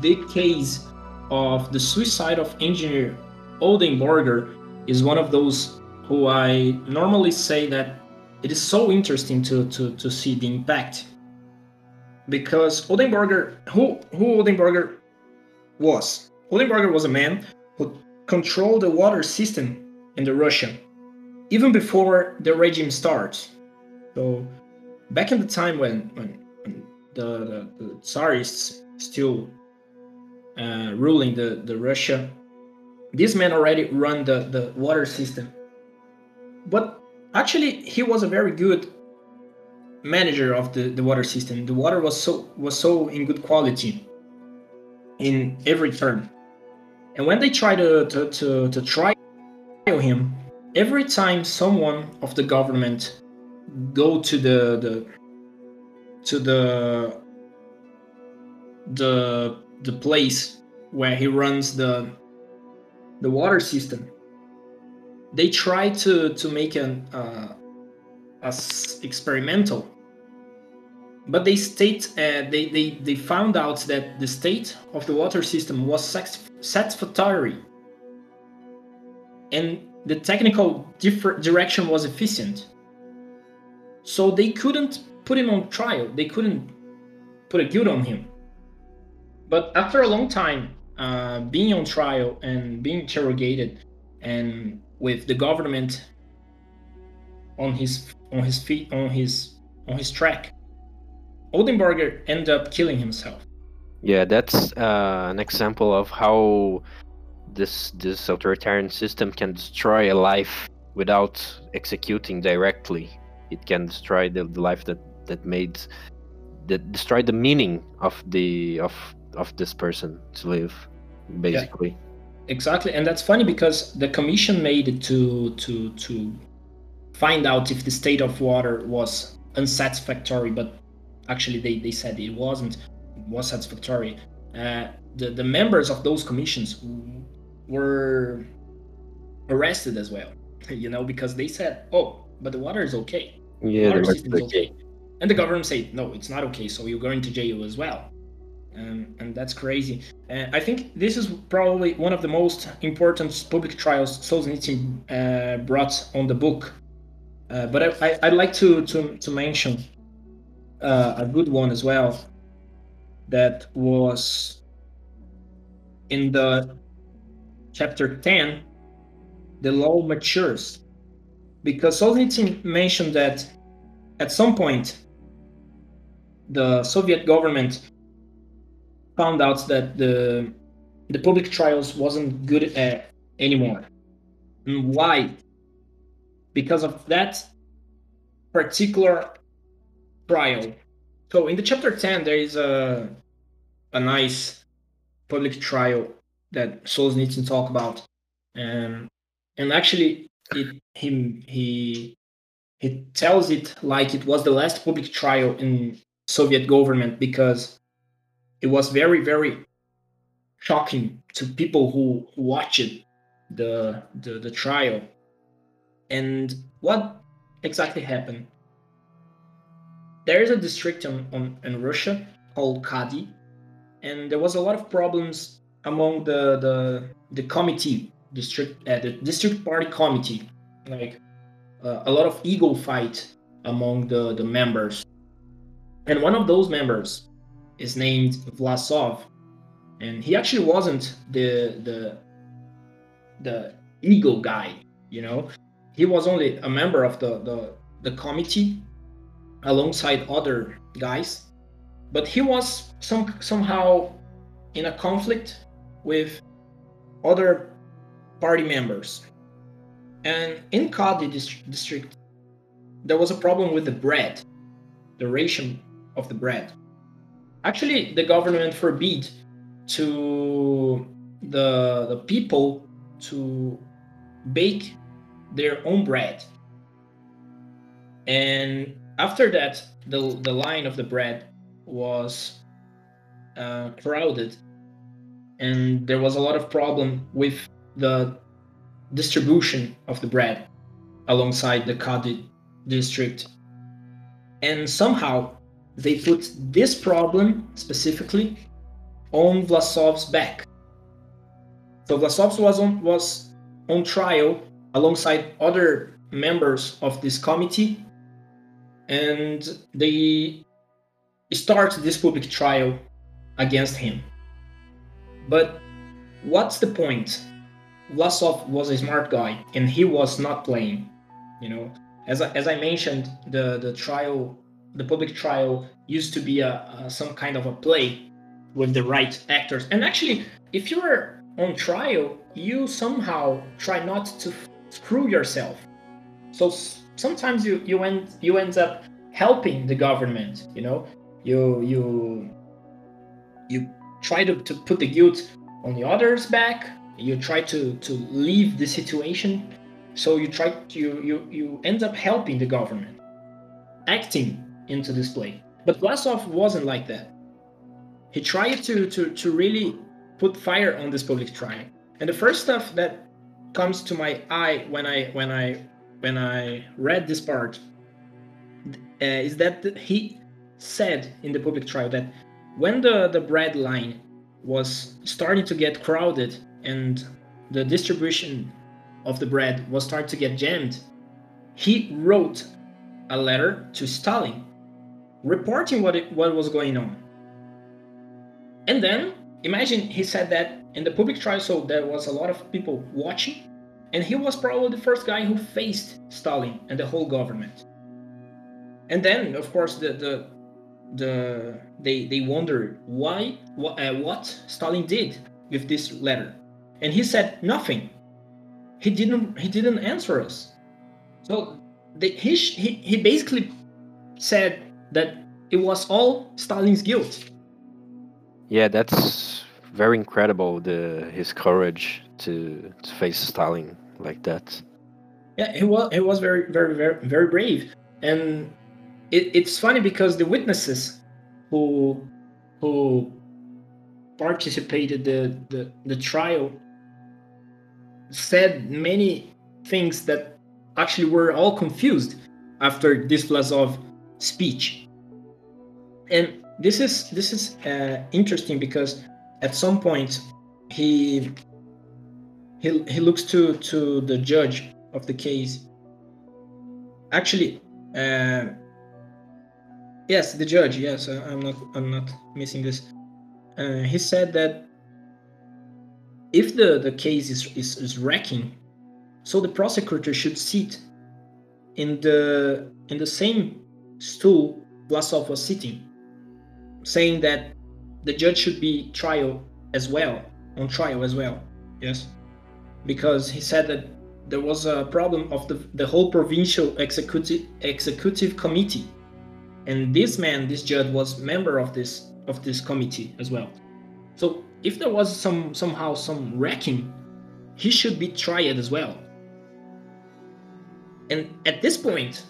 the case of the suicide of engineer Oldenborger is one of those who I normally say that it is so interesting to, to, to see the impact. Because Oldenborger who who Oldenborger was? Oldenborger was a man who controlled the water system in the Russia even before the regime starts so back in the time when, when, when the, the, the Tsarists still uh, ruling the, the Russia, this man already run the, the water system. But actually he was a very good manager of the, the water system. The water was so was so in good quality in every turn. And when they try to, to, to, to trial him, every time someone of the government go to the the to the the the place where he runs the the water system, they try to to make an uh, as experimental, but they state uh, they, they they found out that the state of the water system was satisfactory, and the technical direction was efficient. So they couldn't put him on trial. They couldn't put a guilt on him. But after a long time uh, being on trial and being interrogated, and with the government on his on his feet on his on his track, Oldenborger ended up killing himself. Yeah, that's uh, an example of how this this authoritarian system can destroy a life without executing directly. It can destroy the, the life that that made that destroyed the meaning of the of of this person to live basically. Yeah, exactly and that's funny because the commission made it to to to find out if the state of water was unsatisfactory but actually they, they said it wasn't. Was satisfactory. Uh, the, the members of those commissions were arrested as well you know because they said oh but the water is okay. Yeah the water system is okay. and the government said no it's not okay so you're going to jail as well. Um, and that's crazy. Uh, i think this is probably one of the most important public trials solzhenitsyn uh, brought on the book. Uh, but I, would like to, to, to mention uh, a good one as well that was in the chapter 10 the law matures because solzhenitsyn mentioned that at some point the Soviet government found out that the the public trials wasn't good at anymore. And why? Because of that particular trial. So in the chapter 10 there is a a nice public trial that Solzhenitsyn talk about. Um, and actually it, he he he tells it like it was the last public trial in Soviet government because it was very very shocking to people who watched the the, the trial. And what exactly happened? There is a district on, on, in Russia called Kadi, and there was a lot of problems among the the, the committee district uh, the district party committee, like uh, a lot of ego fight among the the members. And one of those members is named Vlasov, and he actually wasn't the the the ego guy, you know. He was only a member of the the, the committee alongside other guys, but he was some somehow in a conflict with other party members. And in Kadi district, there was a problem with the bread, the ration of the bread. Actually, the government forbid to the the people to bake their own bread. And after that, the the line of the bread was uh, crowded, and there was a lot of problem with the distribution of the bread alongside the Kadi district. And somehow they put this problem specifically on Vlasov's back. So Vlasov was on was on trial alongside other members of this committee, and they start this public trial against him. But what's the point? Vlasov was a smart guy, and he was not playing. You know, as I, as I mentioned, the the trial the public trial used to be a, a, some kind of a play with the right actors. And actually, if you're on trial, you somehow try not to screw yourself. So sometimes you you end you end up helping the government. You know, you you you try to, to put the guilt on the others back. You try to to leave the situation. So you try to you you, you end up helping the government, acting into this play But Vlasov wasn't like that. He tried to, to, to really put fire on this public trial. And the first stuff that comes to my eye when I when I when I read this part uh, is that he said in the public trial that when the the bread line was starting to get crowded and the distribution of the bread was starting to get jammed, he wrote a letter to Stalin reporting what it, what was going on. And then imagine he said that in the public trial, so there was a lot of people watching, and he was probably the first guy who faced Stalin and the whole government. And then, of course, the the, the they they wondered why what, uh, what Stalin did with this letter, and he said nothing. He didn't he didn't answer us. So they, he, he he basically said that it was all Stalin's guilt. Yeah, that's very incredible. The his courage to to face Stalin like that. Yeah, he was he was very very very very brave, and it, it's funny because the witnesses who who participated the, the the trial said many things that actually were all confused after this Vlasov speech. And this is this is uh, interesting because at some point he he he looks to to the judge of the case. Actually, uh, yes, the judge. Yes, I'm not I'm not missing this. Uh, he said that if the the case is, is is wrecking, so the prosecutor should sit in the in the same stool Vlasov was sitting, saying that the judge should be trial as well, on trial as well. Yes, because he said that there was a problem of the, the whole provincial executive executive committee, and this man, this judge, was member of this of this committee as well. So if there was some somehow some wrecking, he should be tried as well. And at this point,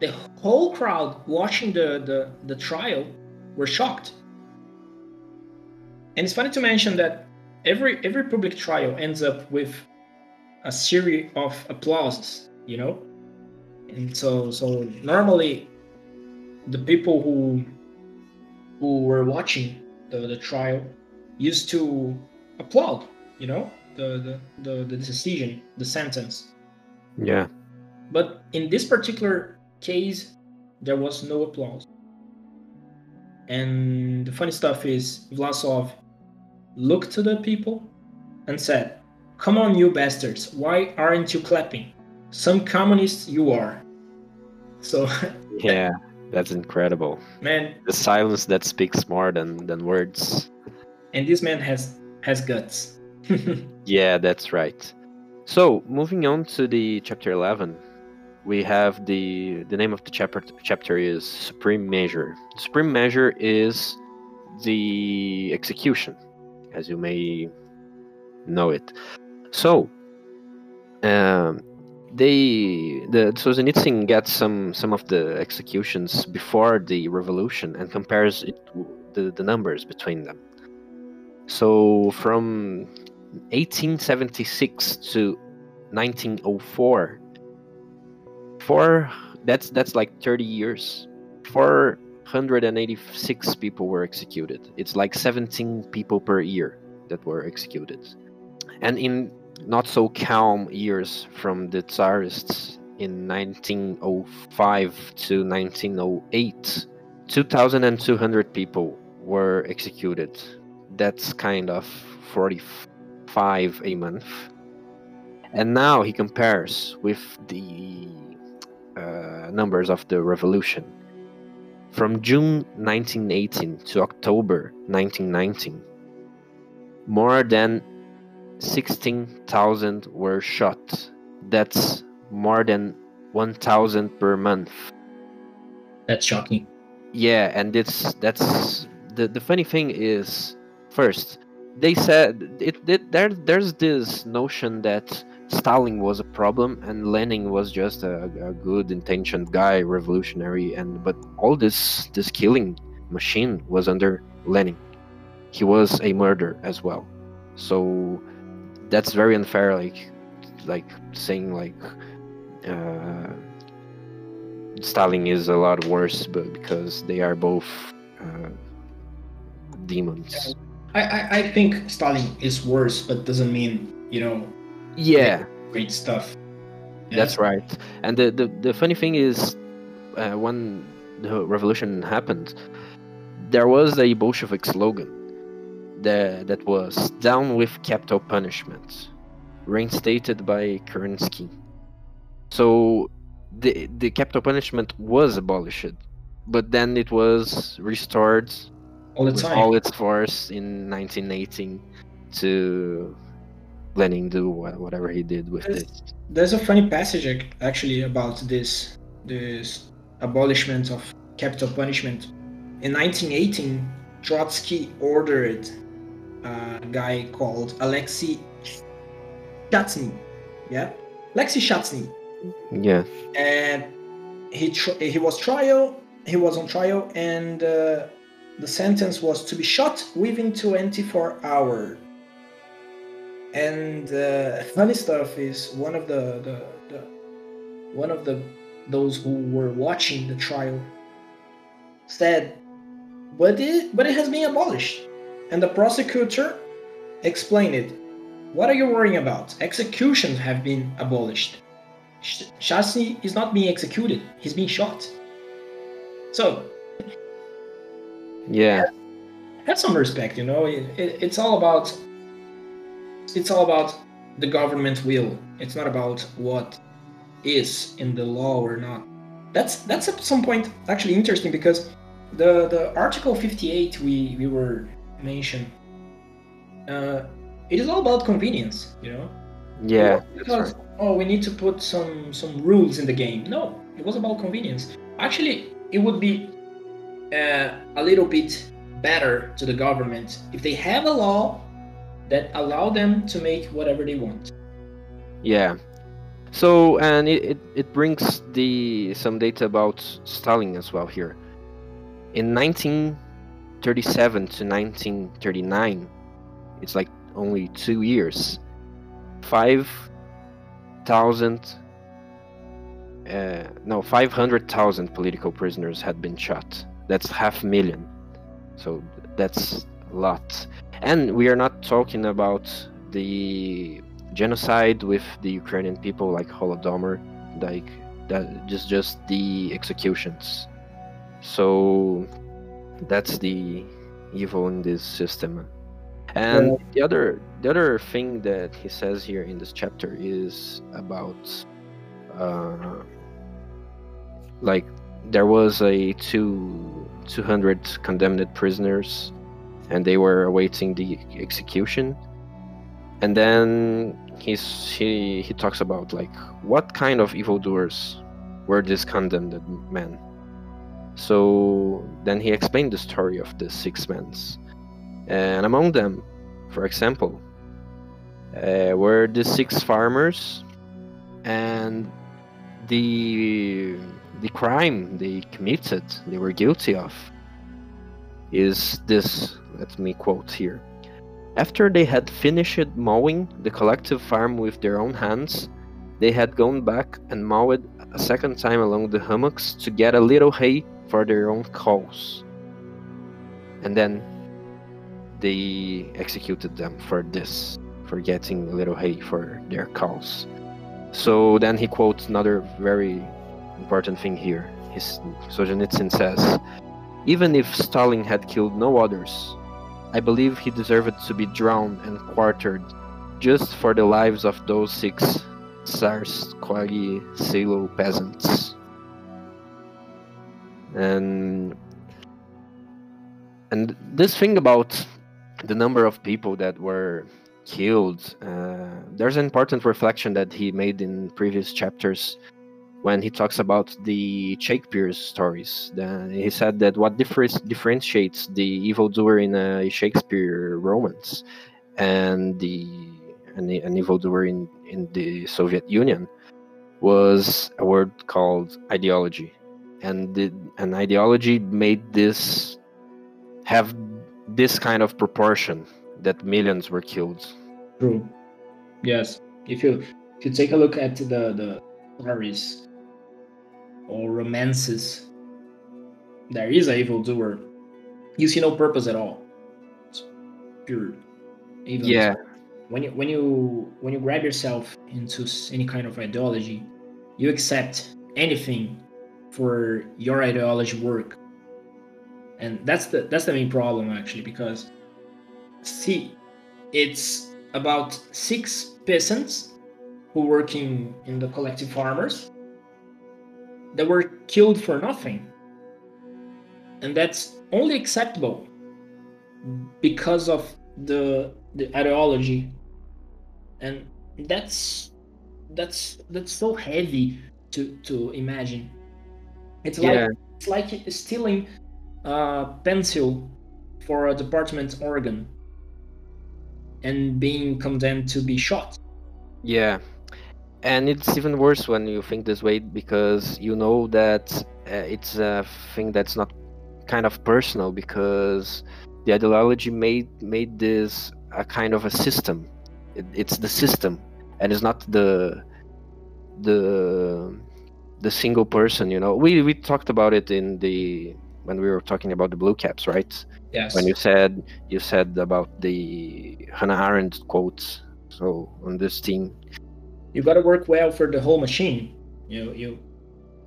the whole crowd watching the, the, the trial were shocked. And it's funny to mention that every every public trial ends up with a series of applauses, you know? And so so normally the people who who were watching the, the trial used to applaud, you know, the, the, the, the decision, the sentence. Yeah. But in this particular case, there was no applause. And the funny stuff is, Vlasov looked to the people and said, Come on, you bastards, why aren't you clapping? Some communists you are. So. yeah, that's incredible. Man. The silence that speaks more than, than words. And this man has has guts. yeah, that's right. So, moving on to the chapter 11, we have the the name of the chapter chapter is supreme measure supreme measure is the execution as you may know it so um, they the Solzhenitsyn gets some some of the executions before the revolution and compares it the, the numbers between them. So from 1876 to 1904 four that's that's like 30 years. 486 people were executed. It's like 17 people per year that were executed. And in not so calm years from the tsarists in 1905 to 1908 2200 people were executed. That's kind of 45 a month. And now he compares with the uh, numbers of the revolution. From June 1918 to October 1919, more than 16,000 were shot. That's more than 1,000 per month. That's shocking. Yeah, and it's that's the the funny thing is first they said it, it there there's this notion that Stalin was a problem and Lenin was just a, a, good intentioned guy, revolutionary, and but all this this killing machine was under Lenin. He was a murderer as well. So that's very unfair. Like like saying like uh, Stalin is a lot worse, but because they are both uh, demons. I, I I think Stalin is worse, but doesn't mean you know Yeah, great stuff. that's right. And the the, the funny thing is, uh, when the revolution happened, there was a Bolshevik slogan that that was "Down with capital punishment," reinstated by Kerensky. So the the capital punishment was abolished, but then it was restored all the with time. all its force in 1918 to Lenin do whatever he did with Yes. this. There's a funny passage actually about this this abolishment of capital punishment. In 1918, Trotsky ordered a guy called Alexei Shchastny, yeah, Alexei Shchastny, Yeah, and he tr- he was trial. He was on trial, and uh, the sentence was to be shot within 24 hours. And uh, funny stuff is one of the, the, the one of the those who were watching the trial said, "But it but it has been abolished." And the prosecutor explained it. What are you worrying about? Executions have been abolished. Sh- is not being executed; he's being shot. So yeah, have some respect you know it, it, it's all about it's all about the government will it's not about what is in the law or not that's that's at some point actually interesting because the the article 58 we we were mentioned uh it is all about convenience you know yeah. Because oh we need to put some some rules in the game no it was about convenience actually it would be uh, a little bit better to the government if they have a law that allow them to make whatever they want Yeah. So and it, it, it brings the some data about Stalin as well here. In 1937 to 1939, it's like only two years. Five thousand, uh, no, five hundred thousand political prisoners had been shot. That's half million. So that's a lot. And we are not talking about the genocide with the Ukrainian people like Holodomor, like that just just the executions. So that's the evil in this system. And Well- the other the other thing that he says here in this chapter is about uh, like there was a two 200 condemned prisoners and they were awaiting the execution. And then he's he he talks about like what kind of evildoers were these condemned men so then he explained the story of the six men and among them for example uh, were the six farmers and the the crime they committed they were guilty of is this let me quote here. After they had finished mowing the collective farm with their own hands, they had gone back and mowed a second time along the hummocks to get a little hay for their own cause. And then they executed them for this, for getting a little hay for their cows. So then he quotes another very important thing here. His, Solzhenitsyn says, Even if Stalin had killed no others, I believe he deserved to be drowned and quartered just for the lives of those six Tsarskoye Selo peasants. And and this thing about the number of people that were killed, uh, there's an important reflection that he made in previous chapters when he talks about the Shakespeare's stories. The, he said that what differs, differentiates the evildoer in a Shakespeare romance and the an, an evildoer in, in the Soviet Union was a word called ideology, and the, an ideology made this have this kind of proportion that millions were killed. true Yes. If you if you take a look at the the stories or romances, there is a evildoer. You see no purpose at all. It's pure evil. Yeah, When you when you when you grab yourself into any kind of ideology, you accept anything for your ideology work. And that's the that's the main problem actually because see it's about six peasants who working in the collective farmers that were killed for nothing. And that's only acceptable because of the the ideology. And that's that's that's so heavy to to imagine it's like yeah, it's like stealing a pencil for a department organ and being condemned to be shot. yeah. And it's even worse when you think this way because you know that uh, it's a thing that's not kind of personal because the ideology made made this a kind of a system. It, it's the system, and it's not the the the single person. You know, we we talked about it in the when we were talking about the blue caps, right? Yes. when you said you said about the Hannah Arendt quotes. So on this team, you got to work well for the whole machine. You you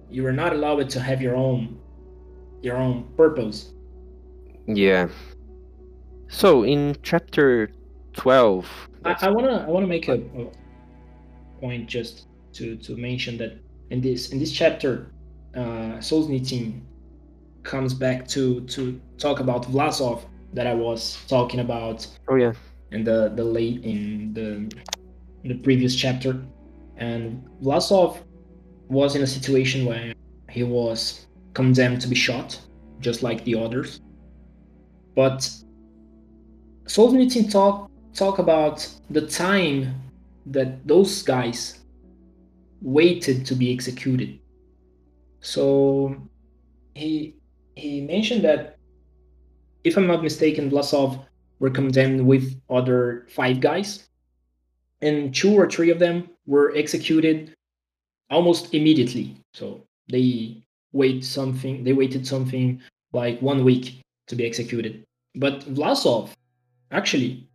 you are not allowed to have your own your own purpose. yeah. So in chapter twelve, I, I wanna I wanna make a, a point just to to mention that in this in this chapter, uh, Solzhenitsyn comes back to to talk about Vlasov that I was talking about oh yeah, in the the late in the in the previous chapter, and Vlasov was in a situation where he was condemned to be shot, just like the others. But Solzhenitsyn talk talk about the time that those guys waited to be executed. So he he mentioned that if I'm not mistaken, Vlasov were condemned with other five guys, and two or three of them were executed almost immediately. So they wait something. They waited something like one week to be executed. But Vlasov actually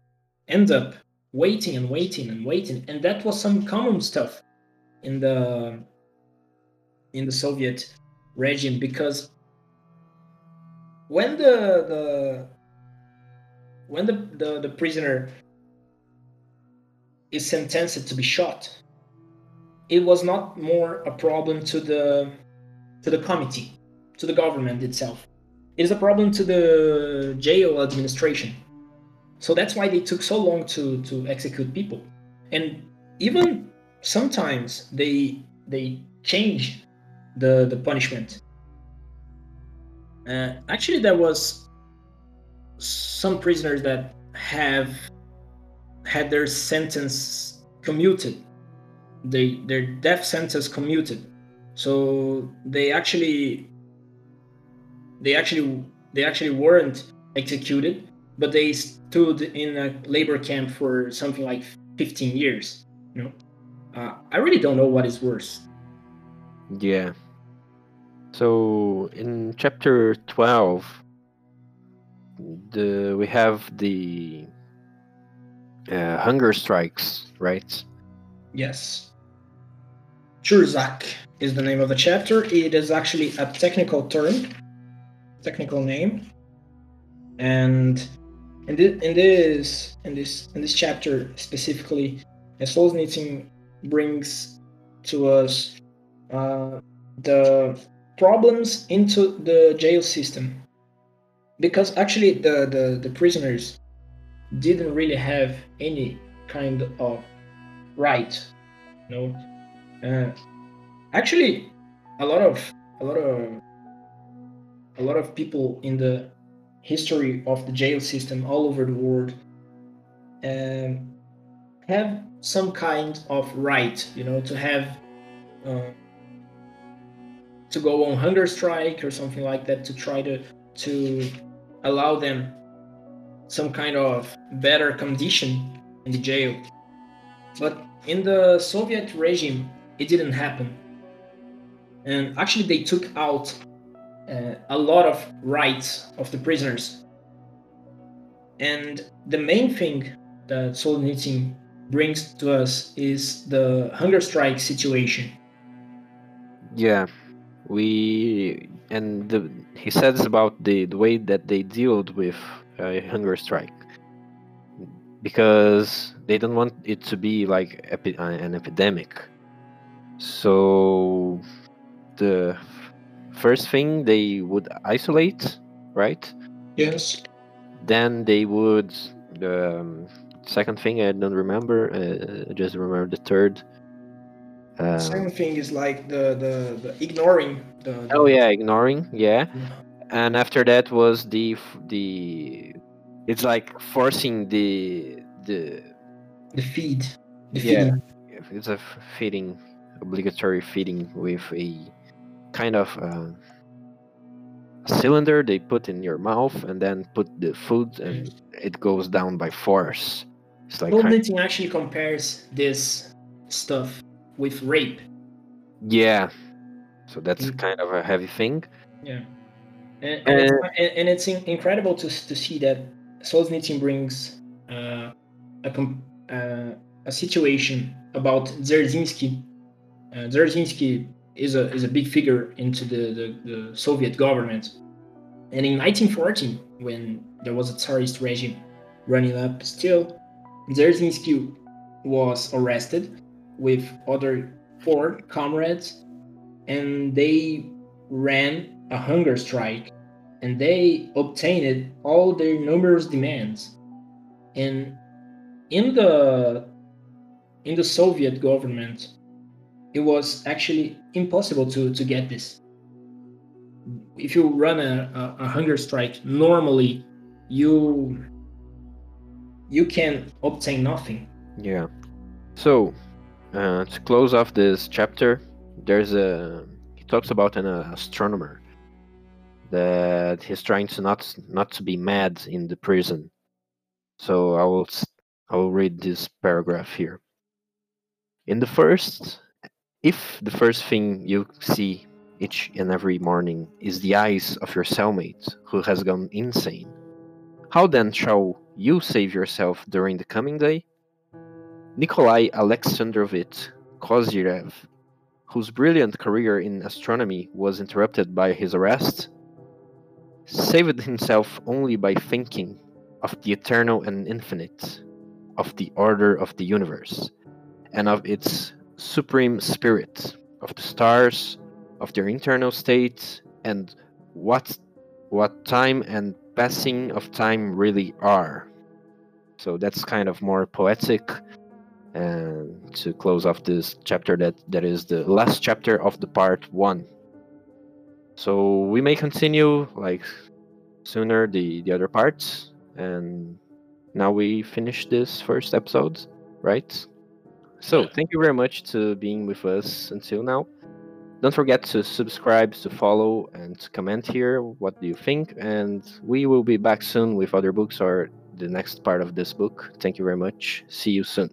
ends up waiting and waiting and waiting, and that was some common stuff in the in the Soviet regime because when the the when the, the, the prisoner is sentenced to be shot, it was not more a problem to the to the committee, to the government itself. It is a problem to the jail administration. So that's why they took so long to, to execute people. And even sometimes they they change the, the punishment. Uh, actually, there was some prisoners that have had their sentence commuted, they their death sentence commuted. So they actually they actually they actually weren't executed, but they stood in a labor camp for something like 15 years. You know, uh, I really don't know what is worse. yeah. So in chapter twelve, the we have the uh, hunger strikes, right? Yes. Tyurzak is the name of the chapter. It is actually a technical term, technical name, and in, thi- in this in this in this chapter specifically, Solzhenitsyn brings to us uh, the problems into the jail system, because actually the, the the prisoners didn't really have any kind of right. You know uh, actually a lot of a lot of a lot of people in the history of the jail system all over the world um, have some kind of right you know to have uh, to go on hunger strike or something like that to try to to allow them some kind of better condition in the jail But in the Soviet regime, it didn't happen. And actually, they took out uh, a lot of rights of the prisoners. And the main thing that Solzhenitsyn brings to us is the hunger strike situation. Yeah, we and the, he says about the, the way that they dealt with a hunger strike because they don't want it to be like epi- uh, an epidemic. So the first thing they would isolate, right? Yes. Then they would um, second thing I don't remember. Uh, I just remember the third. Uh, Second thing is like the the, the ignoring the, the, Oh yeah, ignoring. Yeah. And after that was the the it's like forcing the the the feed. The yeah, feeding. it's a feeding obligatory feeding with a kind of uh, cylinder they put in your mouth and then put the food and it goes down by force. It's like actually compares this stuff with rape. Yeah, so that's mm-hmm. kind of a heavy thing. Yeah, and, and, uh, it's, and it's, incredible to to see that Solzhenitsyn brings uh, a uh, a situation about Dzerzhinsky. Uh, Dzerzhinsky is a is a big figure into the, the, the Soviet government, and in 1914, when there was a Tsarist regime running up, still Dzerzhinsky was arrested with other four comrades, and they ran a hunger strike, and they obtained all their numerous demands. And in the in the Soviet government, it was actually impossible to, to get this. If you run a, a, a hunger strike, normally you you can obtain nothing. Yeah. So uh, to close off this chapter, there's a he talks about an uh, astronomer that he's trying to not not to be mad in the prison. So I will I will read this paragraph here. In the first, if the first thing you see each and every morning is the eyes of your cellmate who has gone insane, how then shall you save yourself during the coming day? Nikolai Alexandrovich Kozyrev, whose brilliant career in astronomy was interrupted by his arrest, saved himself only by thinking of the eternal and infinite, of the order of the universe, and of its supreme spirit, of the stars, of their internal states, and what what time and passing of time really are. So that's kind of more poetic. And to close off this chapter that that is the last chapter of the part one. So we may continue like sooner the the other parts. And now we finish this first episode right? So thank you very much to being with us until now don't forget to subscribe to follow and to comment here what do you think and we will be back soon with other books or the next part of this book. Thank you very much. See you soon